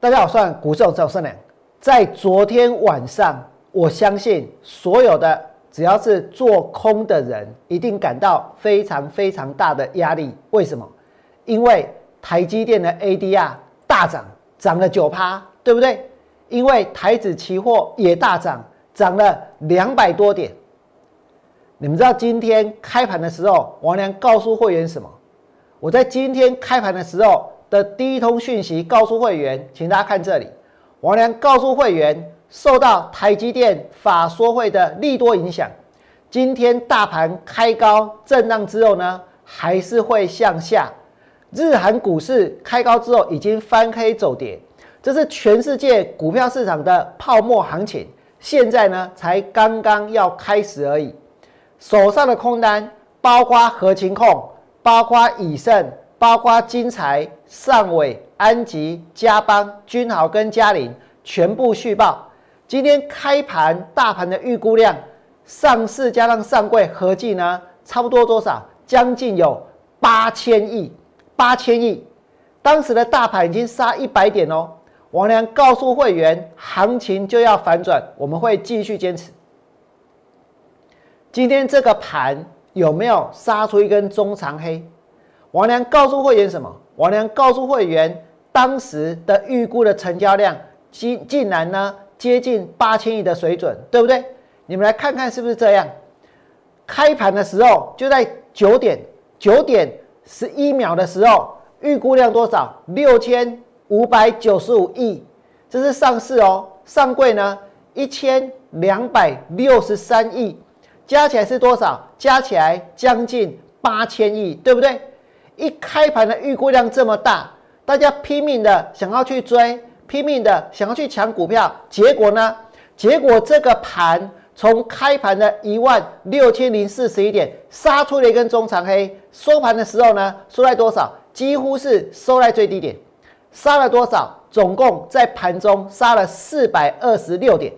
大家好，算股市赵胜良。在昨天晚上，我相信所有的只要是做空的人，一定感到非常非常大的压力。为什么？因为台积电的 ADR 大涨，涨了九趴，对不对？因为台指期货也大涨，涨了两百多点。你们知道今天开盘的时候，王良告诉会员什么？我在今天开盘的时候。的第一通讯息告诉会员，请大家看这里。王良告诉会员，受到台积电法说会的利多影响，今天大盘开高震荡之后呢，还是会向下。日韩股市开高之后已经翻黑走跌，这是全世界股票市场的泡沫行情，现在呢才刚刚要开始而已。手上的空单包括合情控，包括以盛。包括金财、尚伟、安吉、嘉邦、君豪跟嘉麟全部续报。今天开盘大盘的预估量，上市加上上柜合计呢，差不多多少？将近有八千亿，八千亿。当时的大盘已经杀一百点哦。王良告诉会员，行情就要反转，我们会继续坚持。今天这个盘有没有杀出一根中长黑？王良告诉会员什么？王良告诉会员，当时的预估的成交量竟竟然呢接近八千亿的水准，对不对？你们来看看是不是这样？开盘的时候就在九点九点十一秒的时候，预估量多少？六千五百九十五亿，这是上市哦。上柜呢一千两百六十三亿，加起来是多少？加起来将近八千亿，对不对？一开盘的预估量这么大，大家拼命的想要去追，拼命的想要去抢股票，结果呢？结果这个盘从开盘的一万六千零四十一点杀出了一根中长黑，收盘的时候呢，收在多少？几乎是收在最低点，杀了多少？总共在盘中杀了四百二十六点。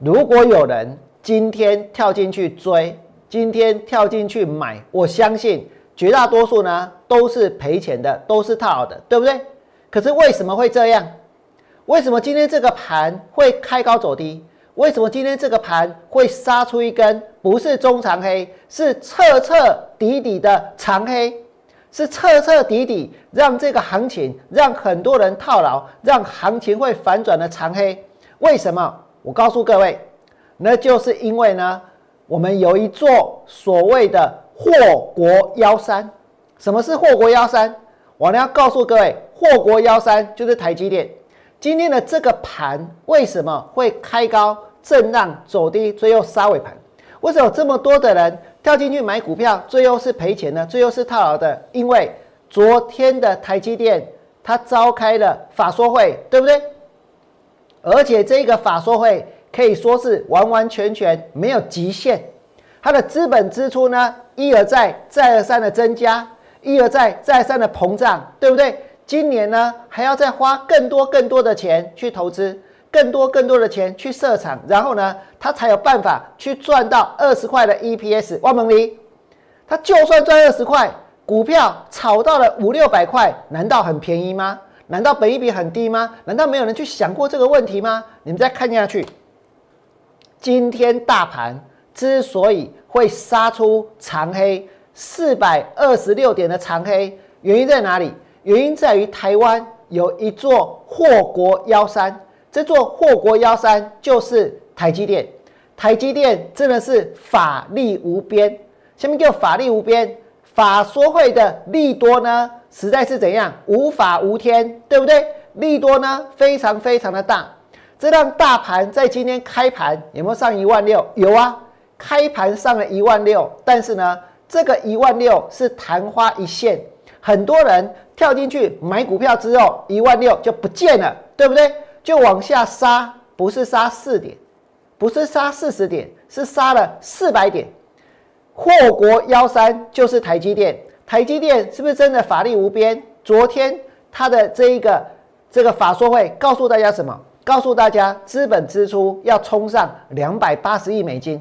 如果有人今天跳进去追，今天跳进去买，我相信绝大多数呢都是赔钱的，都是套牢的，对不对？可是为什么会这样？为什么今天这个盘会开高走低？为什么今天这个盘会杀出一根不是中长黑，是彻彻底底的长黑？是彻彻底底让这个行情让很多人套牢，让行情会反转的长黑？为什么？我告诉各位，那就是因为呢。我们有一座所谓的祸国妖山，什么是祸国妖山？我呢要告诉各位，祸国妖山就是台积电。今天的这个盘为什么会开高震荡走低，最后杀尾盘？为什么有这么多的人跳进去买股票，最后是赔钱呢？最后是套牢的？因为昨天的台积电它召开了法说会，对不对？而且这个法说会。可以说是完完全全没有极限，它的资本支出呢一而再再而三的增加，一而再再三的膨胀，对不对？今年呢还要再花更多更多的钱去投资，更多更多的钱去设厂，然后呢它才有办法去赚到二十块的 EPS。万蒙离，它就算赚二十块，股票炒到了五六百块，难道很便宜吗？难道本益比很低吗？难道没有人去想过这个问题吗？你们再看下去。今天大盘之所以会杀出长黑四百二十六点的长黑，原因在哪里？原因在于台湾有一座祸国妖山，这座祸国妖山就是台积电。台积电真的是法力无边，下面叫法力无边。法说会的利多呢，实在是怎样无法无天，对不对？利多呢非常非常的大。这让大盘在今天开盘有没有上一万六？有啊，开盘上了一万六。但是呢，这个一万六是昙花一现，很多人跳进去买股票之后，一万六就不见了，对不对？就往下杀，不是杀四点，不是杀四十点，是杀了四百点。祸国妖山就是台积电，台积电是不是真的法力无边？昨天他的这一个这个法说会告诉大家什么？告诉大家，资本支出要冲上两百八十亿美金。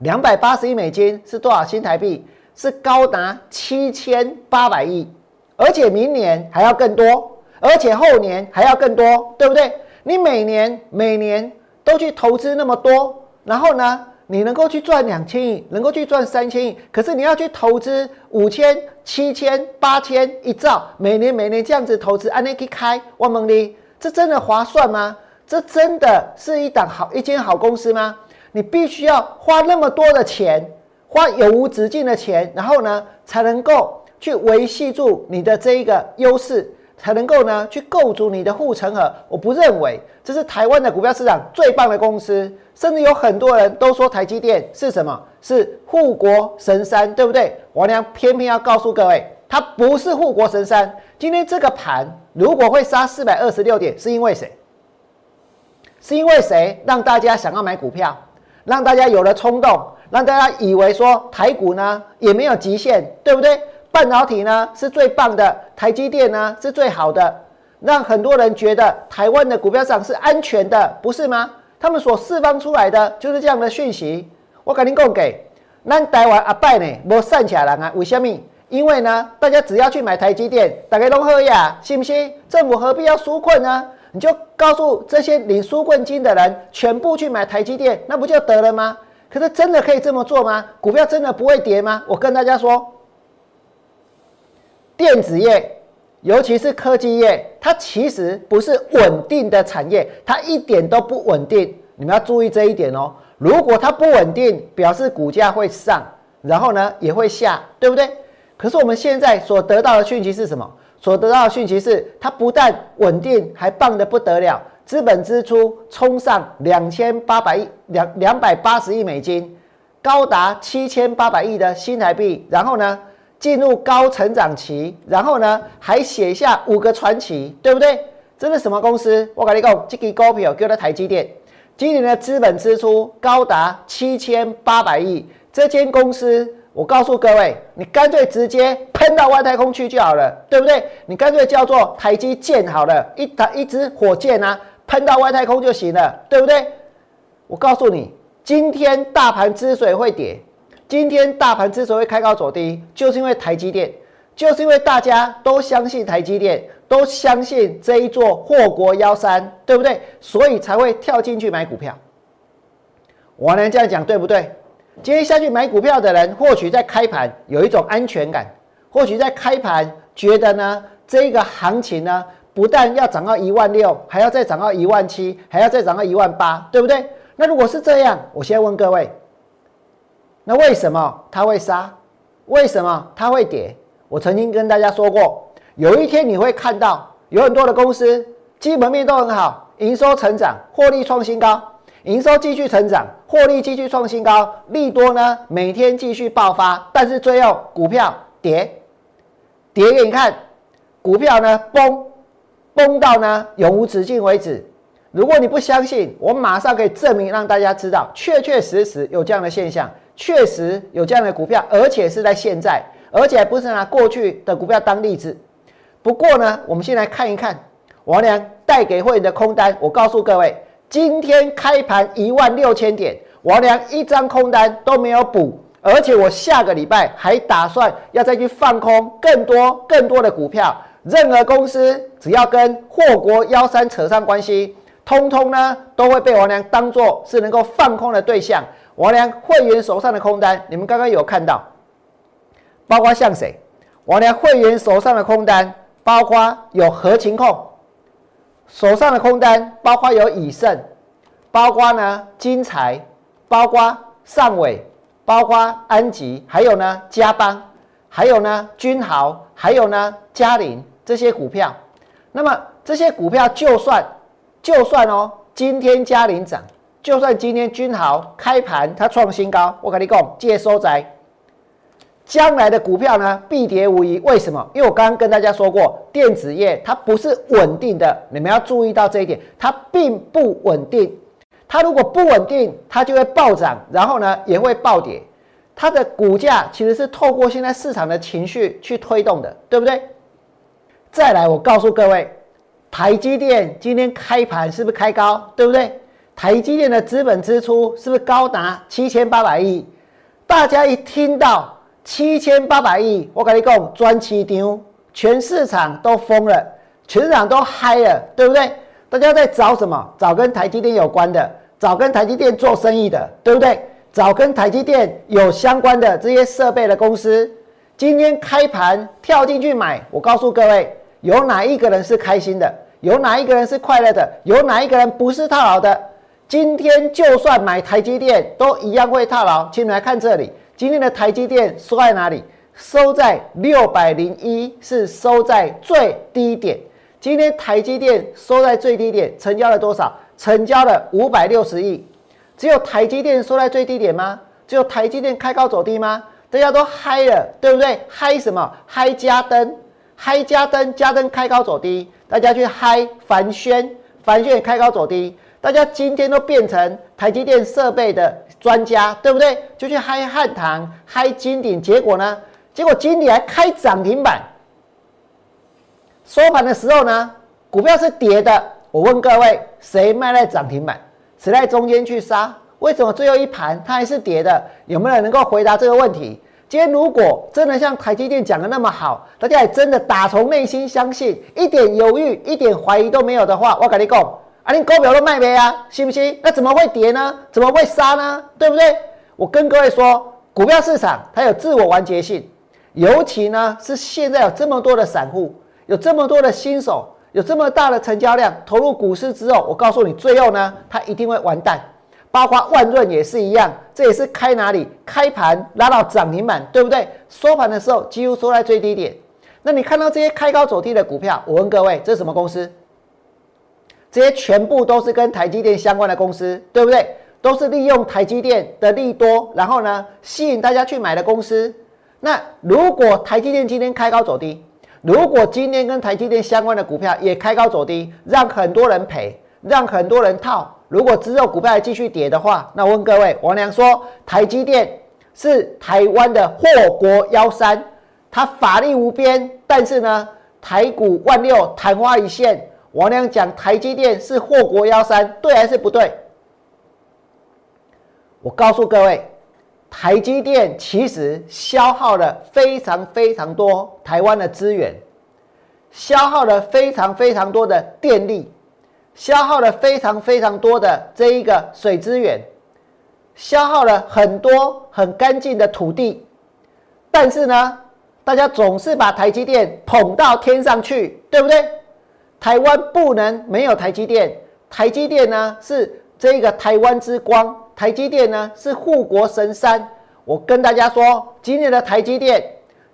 两百八十亿美金是多少新台币？是高达七千八百亿，而且明年还要更多，而且后年还要更多，对不对？你每年每年都去投资那么多，然后呢，你能够去赚两千亿，能够去赚三千亿，可是你要去投资五千、七千、八千、一兆，每年每年这样子投资，按那去开万蒙利，这真的划算吗？这真的是一档好一间好公司吗？你必须要花那么多的钱，花永无止境的钱，然后呢，才能够去维系住你的这一个优势。才能够呢去构筑你的护城河。我不认为这是台湾的股票市场最棒的公司，甚至有很多人都说台积电是什么？是护国神山，对不对？我呢偏偏要告诉各位，它不是护国神山。今天这个盘如果会杀四百二十六点，是因为谁？是因为谁让大家想要买股票，让大家有了冲动，让大家以为说台股呢也没有极限，对不对？半导体呢是最棒的，台积电呢是最好的，让很多人觉得台湾的股票市场是安全的，不是吗？他们所释放出来的就是这样的讯息。我赶紧供给，那台湾阿伯呢，无散起来啊？为什么？因为呢，大家只要去买台积电，大家拢喝呀，信不信？政府何必要纾困呢？你就告诉这些领纾困金的人，全部去买台积电，那不就得了吗？可是真的可以这么做吗？股票真的不会跌吗？我跟大家说。电子业，尤其是科技业，它其实不是稳定的产业，它一点都不稳定。你们要注意这一点哦。如果它不稳定，表示股价会上，然后呢也会下，对不对？可是我们现在所得到的讯息是什么？所得到的讯息是它不但稳定，还棒的不得了，资本支出冲上两千八百亿两两百八十亿美金，高达七千八百亿的新台币，然后呢？进入高成长期，然后呢，还写下五个传奇，对不对？这是什么公司？我跟你讲，这个股票叫做台积电，今年的资本支出高达七千八百亿。这间公司，我告诉各位，你干脆直接喷到外太空去就好了，对不对？你干脆叫做台积舰好了，一台一支火箭啊，喷到外太空就行了，对不对？我告诉你，今天大盘之所以会跌。今天大盘之所以开高走低，就是因为台积电，就是因为大家都相信台积电，都相信这一座祸国妖山，对不对？所以才会跳进去买股票。我能这样讲对不对？今天下去买股票的人，或许在开盘有一种安全感，或许在开盘觉得呢，这个行情呢，不但要涨到一万六，还要再涨到一万七，还要再涨到一万八，对不对？那如果是这样，我先问各位。那为什么它会杀？为什么它会跌？我曾经跟大家说过，有一天你会看到有很多的公司基本面都很好，营收成长，获利创新高，营收继续成长，获利继续创新高，利多呢每天继续爆发，但是最后股票跌，跌给你看，股票呢崩，崩到呢永无止境为止。如果你不相信，我马上可以证明，让大家知道，确确实实有这样的现象。确实有这样的股票，而且是在现在，而且不是拿过去的股票当例子。不过呢，我们先来看一看王良带给会员的空单。我告诉各位，今天开盘一万六千点，王良一张空单都没有补，而且我下个礼拜还打算要再去放空更多更多的股票。任何公司只要跟祸国妖山扯上关系，通通呢都会被王良当做是能够放空的对象。王良会员手上的空单，你们刚刚有看到，包括像谁？王良会员手上的空单，包括有何情控手上的空单，包括有以盛，包括呢金财，包括上伟，包括安吉，还有呢嘉邦，还有呢君豪，还有呢嘉麟这些股票。那么这些股票，就算就算哦，今天嘉麟涨。就算今天君豪开盘它创新高，我跟你讲，借收窄，将来的股票呢必跌无疑。为什么？因为我刚刚跟大家说过，电子业它不是稳定的，你们要注意到这一点，它并不稳定。它如果不稳定，它就会暴涨，然后呢也会暴跌。它的股价其实是透过现在市场的情绪去推动的，对不对？再来，我告诉各位，台积电今天开盘是不是开高？对不对？台积电的资本支出是不是高达七千八百亿？大家一听到七千八百亿，我跟你讲，专市场全市场都疯了，全市场都嗨了，对不对？大家在找什么？找跟台积电有关的，找跟台积电做生意的，对不对？找跟台积电有相关的这些设备的公司。今天开盘跳进去买，我告诉各位，有哪一个人是开心的？有哪一个人是快乐的？有哪一个人不是套牢的？今天就算买台积电，都一样会套牢。请你来看这里，今天的台积电收在哪里？收在六百零一，是收在最低点。今天台积电收在最低点，成交了多少？成交了五百六十亿。只有台积电收在最低点吗？只有台积电开高走低吗？大家都嗨了，对不对？嗨什么？嗨加登，嗨加登，加登开高走低，大家去嗨凡轩，凡轩开高走低，大家今天都变成台积电设备的专家，对不对？就去嗨汉唐，嗨金鼎，结果呢？结果金鼎还开涨停板，收盘的时候呢，股票是跌的。我问各位，谁卖在涨停板？谁在中间去杀？为什么最后一盘它还是跌的？有没有人能够回答这个问题？今天如果真的像台积电讲的那么好，大家也真的打从内心相信，一点犹豫、一点怀疑都没有的话，我跟你讲，啊，你股票都卖没啊？信不信？那怎么会跌呢？怎么会杀呢？对不对？我跟各位说，股票市场它有自我完结性。尤其呢，是现在有这么多的散户，有这么多的新手，有这么大的成交量投入股市之后，我告诉你，最后呢，它一定会完蛋。包括万润也是一样，这也是开哪里？开盘拉到涨停板，对不对？收盘的时候几乎收在最低点。那你看到这些开高走低的股票，我问各位，这是什么公司？这些全部都是跟台积电相关的公司，对不对？都是利用台积电的利多，然后呢，吸引大家去买的公司。那如果台积电今天开高走低，如果今天跟台积电相关的股票也开高走低，让很多人赔，让很多人套，如果之后股票还继续跌的话，那我问各位，王良说台积电是台湾的祸国妖山，它法力无边，但是呢，台股万六昙花一现。王良讲台积电是祸国妖山，对还是不对？我告诉各位。台积电其实消耗了非常非常多台湾的资源，消耗了非常非常多的电力，消耗了非常非常多的这一个水资源，消耗了很多很干净的土地。但是呢，大家总是把台积电捧到天上去，对不对？台湾不能没有台积电，台积电呢是这个台湾之光。台积电呢是护国神山，我跟大家说，今年的台积电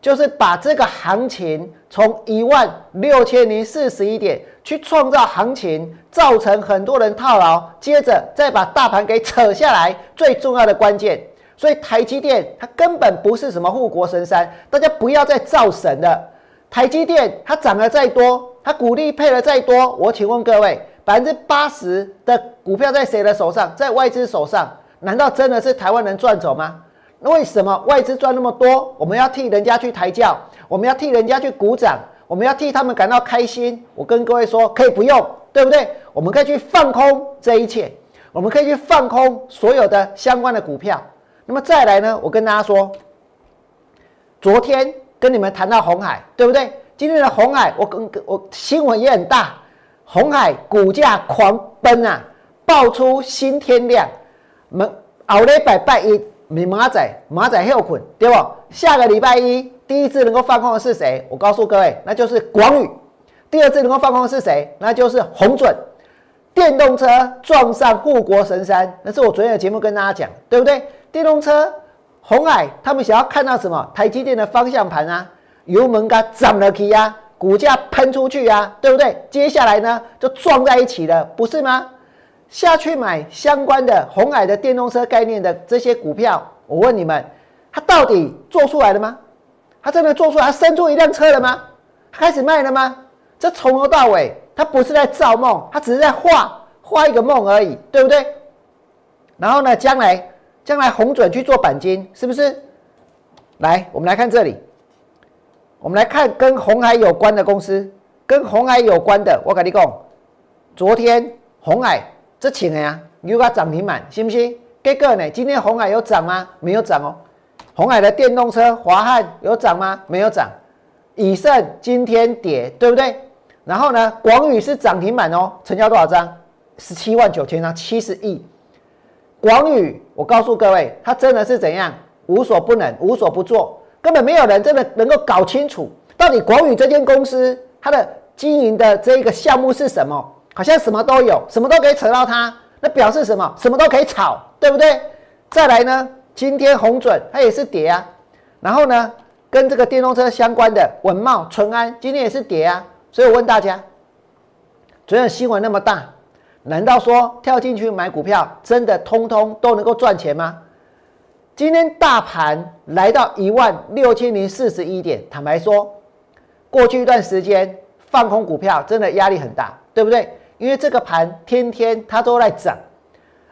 就是把这个行情从一万六千零四十一点去创造行情，造成很多人套牢，接着再把大盘给扯下来，最重要的关键。所以台积电它根本不是什么护国神山，大家不要再造神了。台积电它涨得再多，他股利配了再多，我请问各位。百分之八十的股票在谁的手上？在外资手上？难道真的是台湾人赚走吗？那为什么外资赚那么多？我们要替人家去抬轿，我们要替人家去鼓掌，我们要替他们感到开心。我跟各位说，可以不用，对不对？我们可以去放空这一切，我们可以去放空所有的相关的股票。那么再来呢？我跟大家说，昨天跟你们谈到红海，对不对？今天的红海，我跟我新闻也很大。红海股价狂奔啊，爆出新天量。们后礼拜拜一，马仔马仔后捆，对不？下个礼拜一，第一次能够放空的是谁？我告诉各位，那就是广宇。第二次能够放空的是谁？那就是红准。电动车撞上护国神山，那是我昨天的节目跟大家讲，对不对？电动车，红海他们想要看到什么？台积电的方向盘啊，油门它涨了起啊。股价喷出去啊，对不对？接下来呢，就撞在一起了，不是吗？下去买相关的红海的电动车概念的这些股票，我问你们，它到底做出来了吗？它真的做出来，它生出一辆车了吗？开始卖了吗？这从头到尾，它不是在造梦，它只是在画画一个梦而已，对不对？然后呢，将来将来红准去做钣金，是不是？来，我们来看这里。我们来看跟红海有关的公司，跟红海有关的，我跟你讲，昨天红海这请的呀，又个涨停板，信不信？这个呢，今天红海有涨吗？没有涨哦。红海的电动车华汉有涨吗？没有涨。以盛今天跌，对不对？然后呢，广宇是涨停板哦，成交多少张？十七万九千张，七十亿。广宇，我告诉各位，它真的是怎样？无所不能，无所不做，根本没有人真的能够搞清楚，到底广宇这间公司它的经营的这一个项目是什么？好像什么都有，什么都可以扯到它，那表示什么？什么都可以炒，对不对？再来呢，今天红准它也是跌啊，然后呢，跟这个电动车相关的文茂、淳安今天也是跌啊，所以我问大家，昨天新闻那么大。难道说跳进去买股票真的通通都能够赚钱吗？今天大盘来到一万六千零四十一点，坦白说，过去一段时间放空股票真的压力很大，对不对？因为这个盘天天它都在涨，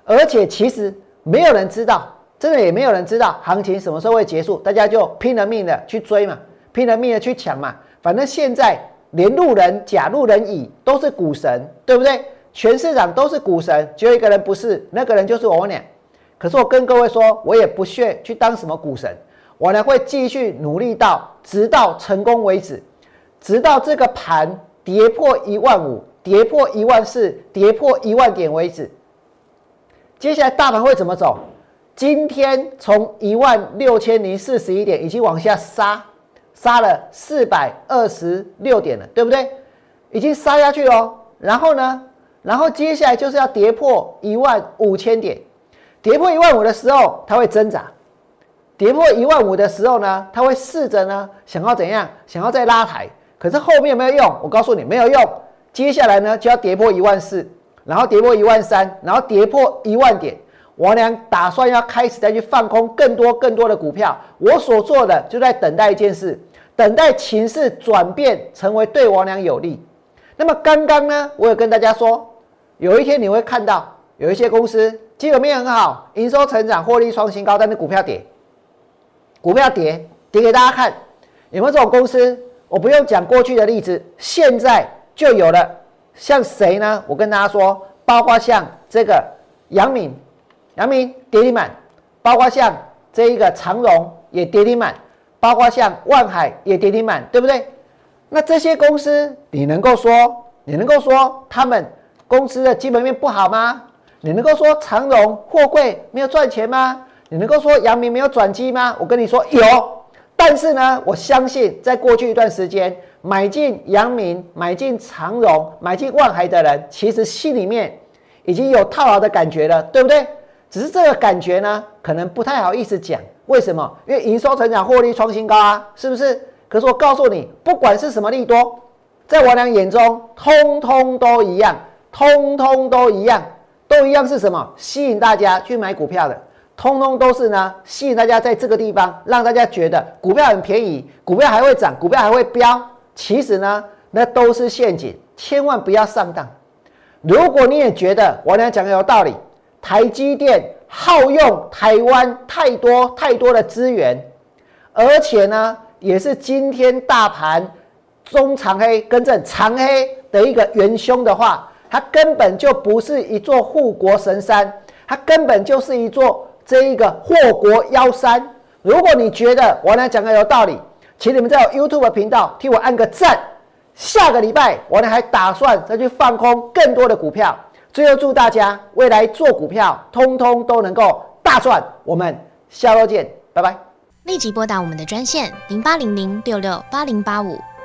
而且其实没有人知道，真的也没有人知道行情什么时候会结束，大家就拼了命的去追嘛，拼了命的去抢嘛，反正现在连路人甲、路人乙都是股神，对不对？全市场都是股神，只有一个人不是，那个人就是我俩。可是我跟各位说，我也不屑去当什么股神，我呢会继续努力到直到成功为止，直到这个盘跌破一万五、跌破一万四、跌破一万点为止。接下来大盘会怎么走？今天从一万六千零四十一点已经往下杀，杀了四百二十六点了，对不对？已经杀下去了。然后呢？然后接下来就是要跌破一万五千点，跌破一万五的时候，它会挣扎；跌破一万五的时候呢，它会试着呢想要怎样，想要再拉抬。可是后面有没有用？我告诉你没有用。接下来呢就要跌破一万四，然后跌破一万三，然后跌破一万点。王良打算要开始再去放空更多更多的股票。我所做的就在等待一件事，等待情势转变成为对王良有利。那么刚刚呢，我有跟大家说。有一天你会看到有一些公司基本面很好，营收成长、获利创新高，但是股票跌，股票跌，跌给大家看，有没有这种公司？我不用讲过去的例子，现在就有了。像谁呢？我跟大家说，包括像这个杨敏，杨敏跌停板，包括像这一个长荣也跌停板，包括像万海也跌停板，对不对？那这些公司，你能够说，你能够说他们？公司的基本面不好吗？你能够说长荣货柜没有赚钱吗？你能够说阳明没有转机吗？我跟你说有，但是呢，我相信在过去一段时间买进阳明、买进长荣、买进万海的人，其实心里面已经有套牢的感觉了，对不对？只是这个感觉呢，可能不太好意思讲。为什么？因为营收成长、获利创新高啊，是不是？可是我告诉你，不管是什么利多，在我俩眼中，通通都一样。通通都一样，都一样是什么？吸引大家去买股票的，通通都是呢，吸引大家在这个地方，让大家觉得股票很便宜，股票还会涨，股票还会飙。其实呢，那都是陷阱，千万不要上当。如果你也觉得我俩讲的有道理，台积电耗用台湾太多太多的资源，而且呢，也是今天大盘中长黑跟正长黑的一个元凶的话。它根本就不是一座护国神山，它根本就是一座这一个祸国妖山。如果你觉得我呢讲的有道理，请你们在 YouTube 频道替我按个赞。下个礼拜我呢还打算再去放空更多的股票。最后祝大家未来做股票通通都能够大赚。我们下周见，拜拜。立即拨打我们的专线零八零零六六八零八五。